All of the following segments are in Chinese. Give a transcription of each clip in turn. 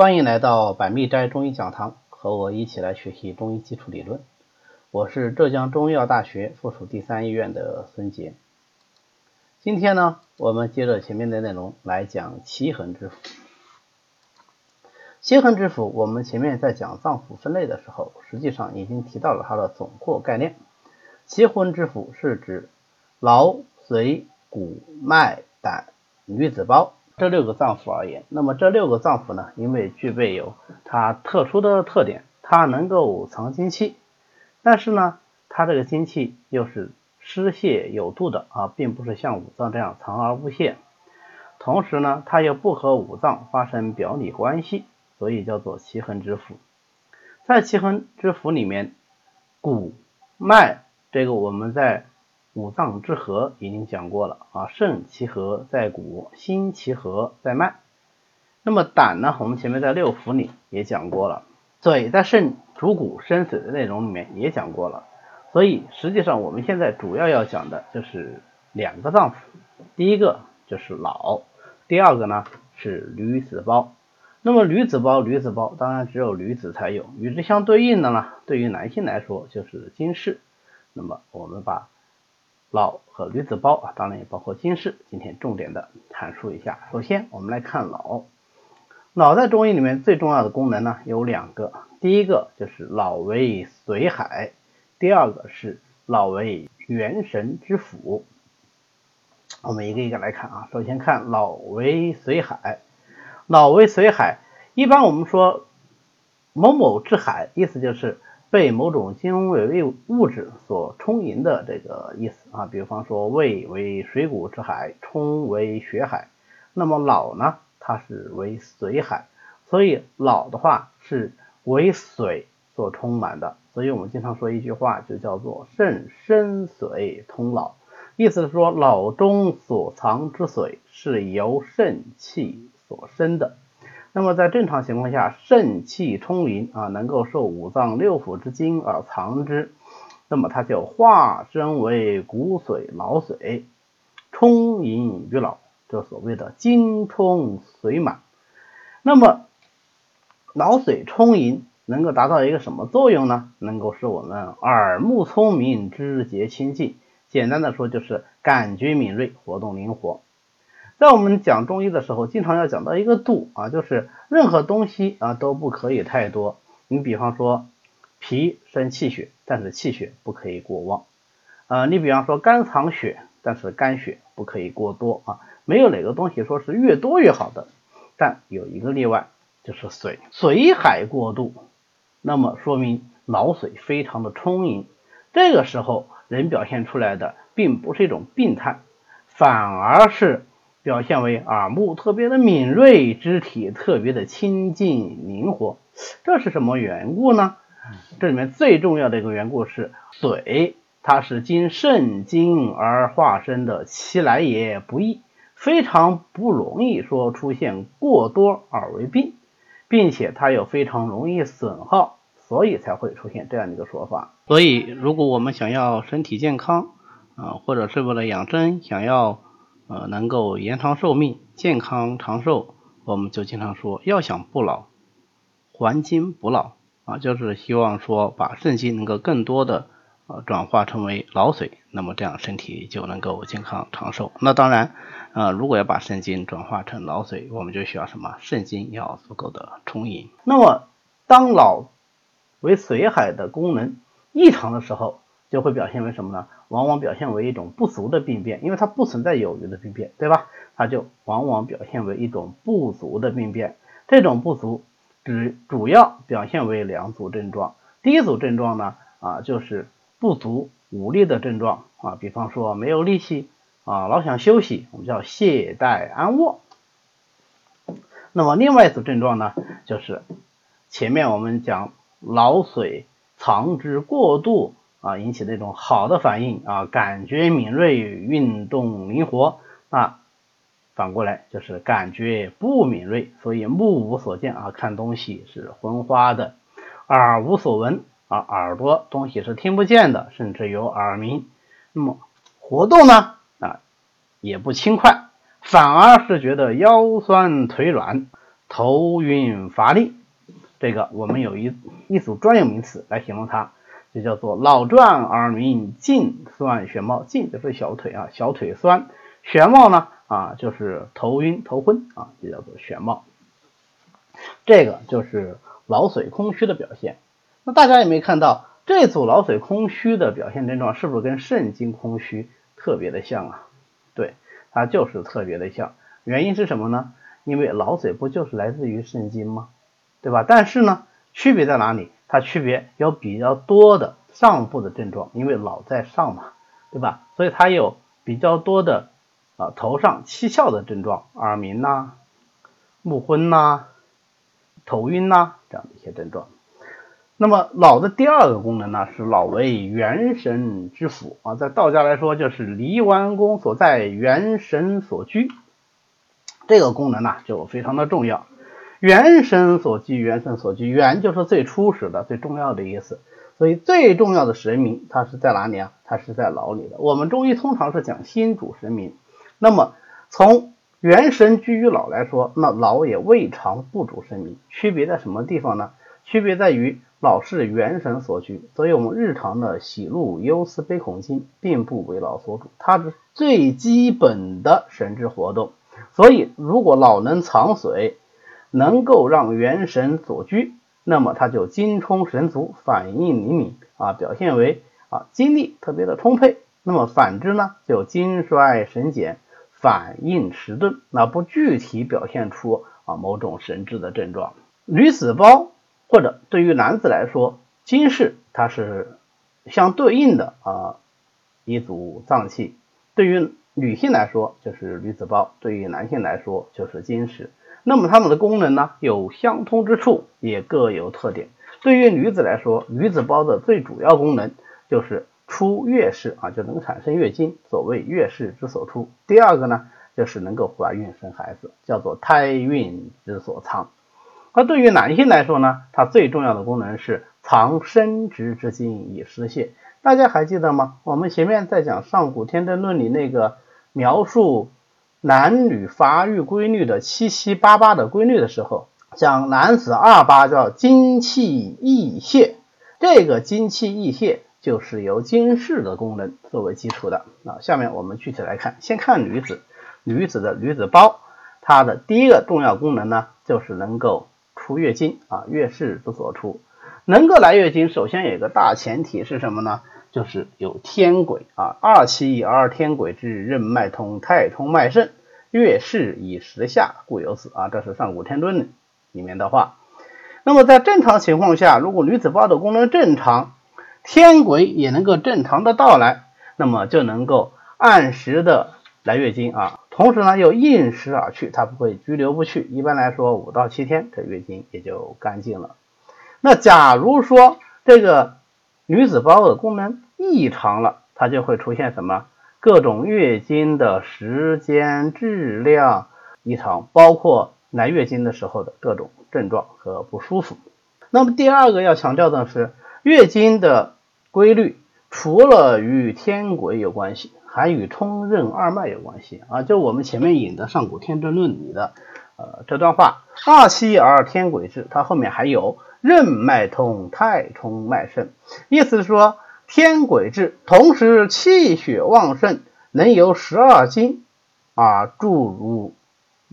欢迎来到百密斋中医讲堂，和我一起来学习中医基础理论。我是浙江中医药大学附属第三医院的孙杰。今天呢，我们接着前面的内容来讲奇恒之腑。奇恒之腑，我们前面在讲脏腑分类的时候，实际上已经提到了它的总括概念。奇恒之腑是指劳、髓、骨、脉、胆、女子胞。这六个脏腑而言，那么这六个脏腑呢，因为具备有它特殊的特点，它能够藏精气，但是呢，它这个精气又是失泄有度的啊，并不是像五脏这样藏而不泄。同时呢，它又不和五脏发生表里关系，所以叫做奇恒之腑。在奇恒之腑里面，骨、脉这个我们在。五脏之和已经讲过了啊，肾其和在骨，心其和在脉。那么胆呢？我们前面在六腑里也讲过了。嘴在肾主骨生髓的内容里面也讲过了。所以实际上我们现在主要要讲的就是两个脏腑，第一个就是脑，第二个呢是女子胞。那么女子胞，女子胞当然只有女子才有，与之相对应的呢，对于男性来说就是精室。那么我们把脑和女子胞啊，当然也包括精室。今天重点的阐述一下。首先，我们来看脑。脑在中医里面最重要的功能呢有两个，第一个就是脑为髓海，第二个是脑为元神之府。我们一个一个来看啊。首先看脑为髓海，脑为髓海，一般我们说某某之海，意思就是。被某种金融为物质所充盈的这个意思啊，比方说胃为水谷之海，冲为血海，那么脑呢，它是为髓海，所以脑的话是为水所充满的，所以我们经常说一句话，就叫做肾生髓通脑，意思是说脑中所藏之髓是由肾气所生的。那么在正常情况下，肾气充盈啊，能够受五脏六腑之精而藏之，那么它就化身为骨髓、脑髓，充盈于脑，这所谓的精充髓满。那么脑髓充盈能够达到一个什么作用呢？能够使我们耳目聪明、知觉清净。简单的说，就是感觉敏锐、活动灵活。在我们讲中医的时候，经常要讲到一个度啊，就是任何东西啊都不可以太多。你比方说脾生气血，但是气血不可以过旺啊。你比方说肝藏血，但是肝血不可以过多啊。没有哪个东西说是越多越好的，但有一个例外，就是水，水海过度，那么说明脑髓非常的充盈。这个时候人表现出来的并不是一种病态，反而是。表现为耳目特别的敏锐，肢体特别的亲近灵活，这是什么缘故呢？这里面最重要的一个缘故是水，它是经肾经而化生的，其来也不易，非常不容易说出现过多耳为病，并且它又非常容易损耗，所以才会出现这样的一个说法。所以，如果我们想要身体健康啊，或者是为了养生，想要呃，能够延长寿命、健康长寿，我们就经常说，要想不老，还精补脑啊，就是希望说把肾精能够更多的呃转化成为脑髓，那么这样身体就能够健康长寿。那当然，呃，如果要把肾精转化成脑髓，我们就需要什么？肾精要足够的充盈。那么，当脑为髓海的功能异常的时候，就会表现为什么呢？往往表现为一种不足的病变，因为它不存在有余的病变，对吧？它就往往表现为一种不足的病变。这种不足只主要表现为两组症状。第一组症状呢，啊，就是不足无力的症状啊，比方说没有力气啊，老想休息，我们叫懈怠安卧。那么另外一组症状呢，就是前面我们讲脑髓藏之过度。啊，引起那种好的反应啊，感觉敏锐，运动灵活。那反过来就是感觉不敏锐，所以目无所见啊，看东西是昏花的；耳无所闻啊，耳朵东西是听不见的，甚至有耳鸣。那么活动呢啊也不轻快，反而是觉得腰酸腿软。头晕乏力。这个我们有一一组专有名词来形容它，就叫做脑转耳鸣、颈酸眩冒。颈就是小腿啊，小腿酸；眩冒呢啊，就是头晕头昏啊，就叫做眩冒。这个就是脑髓空虚的表现。那大家有没有看到这组脑髓空虚的表现症状，是不是跟肾经空虚特别的像啊？对，它就是特别的像。原因是什么呢？因为脑髓不就是来自于肾经吗？对吧？但是呢，区别在哪里？它区别有比较多的上部的症状，因为脑在上嘛，对吧？所以它有比较多的啊头上七窍的症状，耳鸣呐、目昏呐、头晕呐这样的一些症状。那么脑的第二个功能呢，是脑为元神之府啊，在道家来说就是离丸宫所在，元神所居。这个功能呢就非常的重要。元神所居，元神所居，元就是最初始的、最重要的意思。所以最重要的神明，它是在哪里啊？它是在脑里的。我们中医通常是讲心主神明。那么从元神居于脑来说，那脑也未尝不主神明。区别在什么地方呢？区别在于脑是元神所居，所以我们日常的喜怒忧思悲恐惊，并不为脑所主，它是最基本的神志活动。所以如果脑能藏水，能够让元神所居，那么它就精充神足，反应灵敏啊，表现为啊精力特别的充沛。那么反之呢，就精衰神减，反应迟钝，那不具体表现出啊某种神志的症状。女子包或者对于男子来说，精室它是相对应的啊一组脏器，对于女性来说就是女子包，对于男性来说就是精室。那么它们的功能呢，有相通之处，也各有特点。对于女子来说，女子包的最主要功能就是出月事啊，就能产生月经，所谓月事之所出。第二个呢，就是能够怀孕生孩子，叫做胎孕之所藏。而对于男性来说呢，它最重要的功能是藏生殖之精以失泄。大家还记得吗？我们前面在讲《上古天真论》里那个描述。男女发育规律的七七八八的规律的时候，讲男子二八叫精气溢泄，这个精气溢泄就是由精室的功能作为基础的啊。下面我们具体来看，先看女子，女子的女子包，它的第一个重要功能呢，就是能够出月经啊，月事之所出，能够来月经，首先有一个大前提是什么呢？就是有天癸啊，二七而天癸之任脉通，太冲脉盛，月事以时下，故有此啊。这是上古天论里面的话。那么在正常情况下，如果女子包的功能正常，天癸也能够正常的到来，那么就能够按时的来月经啊。同时呢，又应时而去，它不会拘留不去。一般来说，五到七天，这月经也就干净了。那假如说这个。女子包的功能异常了，它就会出现什么？各种月经的时间、质量异常，包括来月经的时候的各种症状和不舒服。那么第二个要强调的是，月经的规律除了与天癸有关系，还与冲任二脉有关系啊。就我们前面引的《上古天真论》里的呃这段话：“二七而天癸至”，它后面还有。任脉通，太冲脉盛，意思是说天癸至，同时气血旺盛，能由十二经啊注入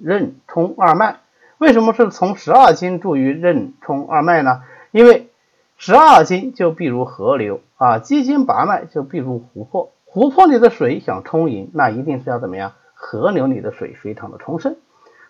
任冲二脉。为什么是从十二经注于任冲二脉呢？因为十二经就譬如河流啊，七经八脉就譬如湖泊。湖泊里的水想充盈，那一定是要怎么样？河流里的水非常的充盛，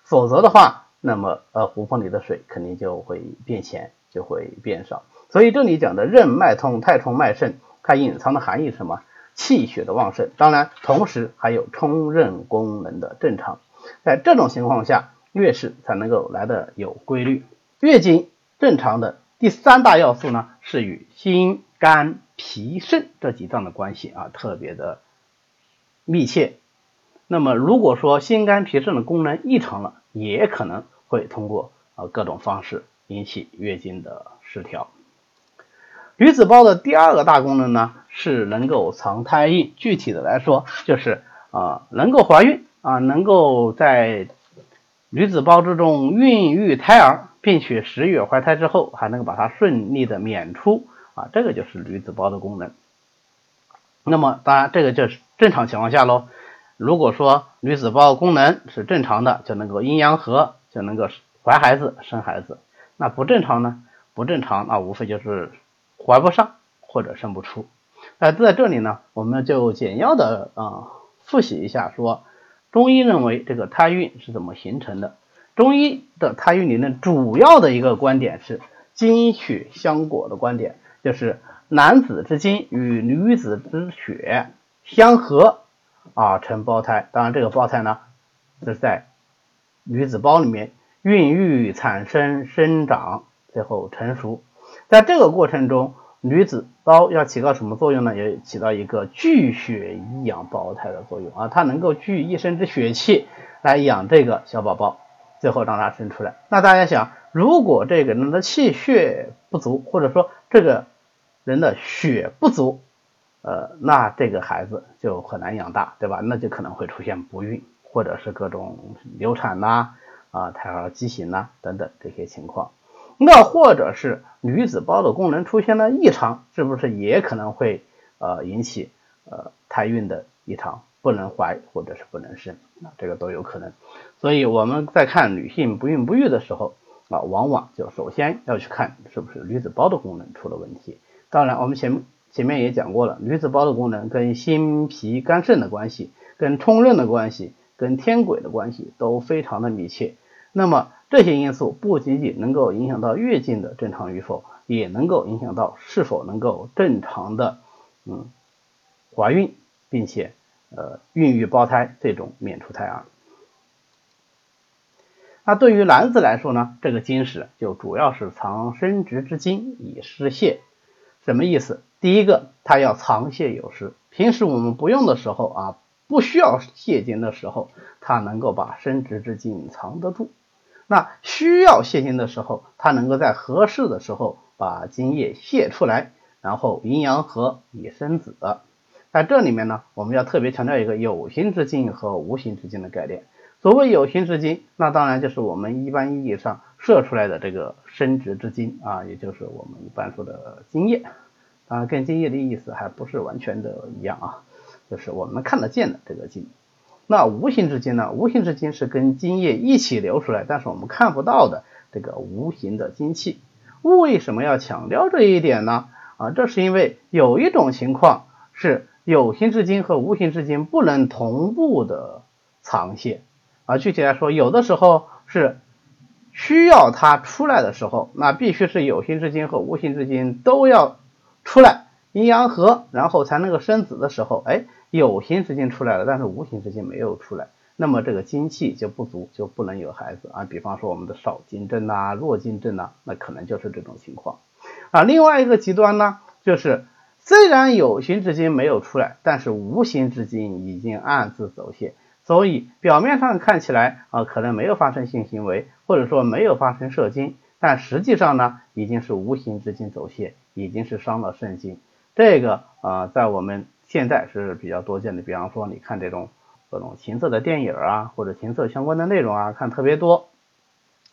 否则的话，那么呃湖泊里的水肯定就会变浅。就会变少，所以这里讲的任脉通、太冲脉盛，它隐藏的含义是什么？气血的旺盛，当然同时还有冲任功能的正常。在这种情况下，月事才能够来的有规律。月经正常的第三大要素呢，是与心、肝、脾、肾这几脏的关系啊特别的密切。那么如果说心、肝、脾、肾的功能异常了，也可能会通过啊各种方式。引起月经的失调。女子包的第二个大功能呢，是能够藏胎印。具体的来说，就是啊，能够怀孕啊，能够在女子胞之中孕育胎儿，并且十月怀胎之后还能够把它顺利的娩出啊，这个就是女子胞的功能。那么当然这个就是正常情况下喽。如果说女子胞功能是正常的，就能够阴阳合，就能够怀孩子生孩子。那不正常呢？不正常，那无非就是怀不上或者生不出。那在这里呢，我们就简要的啊复习一下，说中医认为这个胎孕是怎么形成的。中医的胎孕理论主要的一个观点是精血相果的观点，就是男子之精与女子之血相合啊成胞胎。当然，这个胞胎呢是在女子胞里面孕育、产生、生长，最后成熟。在这个过程中，女子胞要起到什么作用呢？也起到一个聚血以养胞胎的作用啊，它能够聚一身之血气来养这个小宝宝，最后让它生出来。那大家想，如果这个人的气血不足，或者说这个人的血不足，呃，那这个孩子就很难养大，对吧？那就可能会出现不孕，或者是各种流产呐，啊胎儿畸形呐等等这些情况。那或者是女子胞的功能出现了异常，是不是也可能会呃引起呃胎孕的异常，不能怀或者是不能生啊，这个都有可能。所以我们在看女性不孕不育的时候啊，往往就首先要去看是不是女子胞的功能出了问题。当然，我们前前面也讲过了，女子胞的功能跟心脾肝肾的关系、跟冲任的关系、跟天癸的关系都非常的密切。那么这些因素不仅仅能够影响到月经的正常与否，也能够影响到是否能够正常的嗯怀孕，并且呃孕育胞胎，最终娩出胎儿。那对于男子来说呢，这个精石就主要是藏生殖之精以施泄。什么意思？第一个，它要藏泄有施。平时我们不用的时候啊，不需要泄精的时候，它能够把生殖之精藏得住。那需要泄精的时候，它能够在合适的时候把精液泄出来，然后阴阳合以生子。在这里面呢，我们要特别强调一个有形之精和无形之精的概念。所谓有形之精，那当然就是我们一般意义上射出来的这个生殖之精啊，也就是我们一般说的精液啊，跟精液的意思还不是完全的一样啊，就是我们看得见的这个精。那无形之精呢？无形之精是跟精液一起流出来，但是我们看不到的这个无形的精气。为什么要强调这一点呢？啊，这是因为有一种情况是有形之精和无形之精不能同步的藏泄啊。具体来说，有的时候是需要它出来的时候，那必须是有形之精和无形之精都要出来，阴阳合，然后才能够生子的时候，哎。有形之精出来了，但是无形之精没有出来，那么这个精气就不足，就不能有孩子啊。比方说我们的少精症呐、弱精症呐，那可能就是这种情况啊。另外一个极端呢，就是虽然有形之精没有出来，但是无形之精已经暗自走泄，所以表面上看起来啊，可能没有发生性行为，或者说没有发生射精，但实际上呢，已经是无形之精走泄，已经是伤了肾经。这个啊，在我们现在是比较多见的，比方说你看这种各种情色的电影啊，或者情色相关的内容啊，看特别多。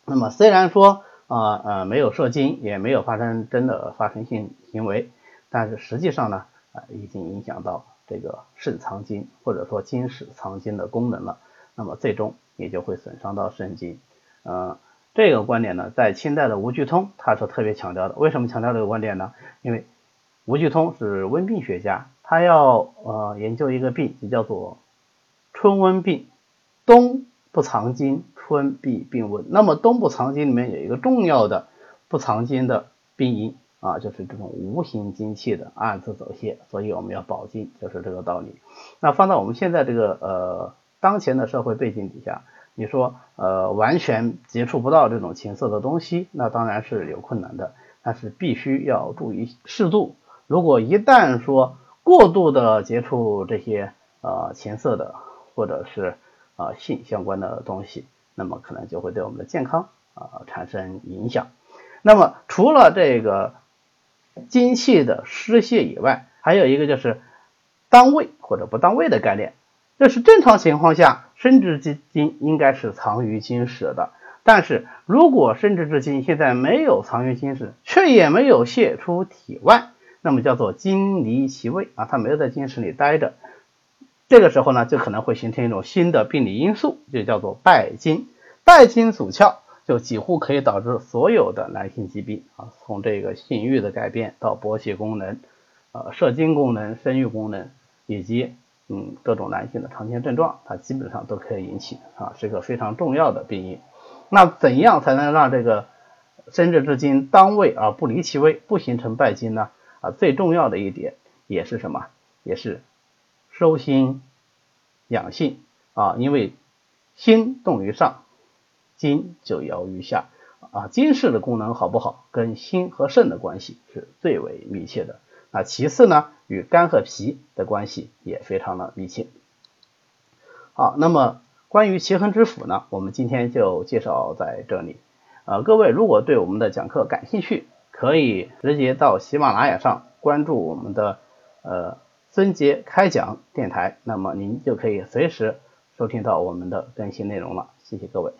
那么虽然说啊呃没有射精，也没有发生真的发生性行为，但是实际上呢啊已经影响到这个肾藏精或者说精室藏精的功能了。那么最终也就会损伤到肾经。呃，这个观点呢，在清代的吴鞠通他是特别强调的。为什么强调这个观点呢？因为吴鞠通是温病学家。他要呃研究一个病，就叫做春温病，冬不藏精，春必病温。那么冬不藏精里面有一个重要的不藏精的病因啊，就是这种无形精气的暗自走泄，所以我们要保精，就是这个道理。那放到我们现在这个呃当前的社会背景底下，你说呃完全接触不到这种情色的东西，那当然是有困难的，但是必须要注意适度。如果一旦说过度的接触这些呃情色的或者是啊性相关的东西，那么可能就会对我们的健康啊产生影响。那么除了这个精气的失泄以外，还有一个就是当位或者不当位的概念。这是正常情况下生殖之精应该是藏于精室的。但是如果生殖之精现在没有藏于精室，却也没有泄出体外，那么叫做精离其位啊，它没有在精室里待着。这个时候呢，就可能会形成一种新的病理因素，就叫做败精。败精阻窍，就几乎可以导致所有的男性疾病啊，从这个性欲的改变到勃起功能、呃射精功能、生育功能，以及嗯各种男性的常见症状，它基本上都可以引起啊，是个非常重要的病因。那怎样才能让这个生殖之精当位而不离其位，不形成败精呢？啊，最重要的一点也是什么？也是收心养性啊，因为心动于上，精就摇于下啊。精室的功能好不好，跟心和肾的关系是最为密切的。那其次呢，与肝和脾的关系也非常的密切。好，那么。关于奇恒之府呢，我们今天就介绍在这里。呃，各位如果对我们的讲课感兴趣，可以直接到喜马拉雅上关注我们的呃孙杰开讲电台，那么您就可以随时收听到我们的更新内容了。谢谢各位。